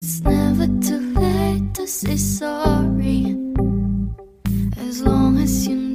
It's never too late to say sorry as long as you know.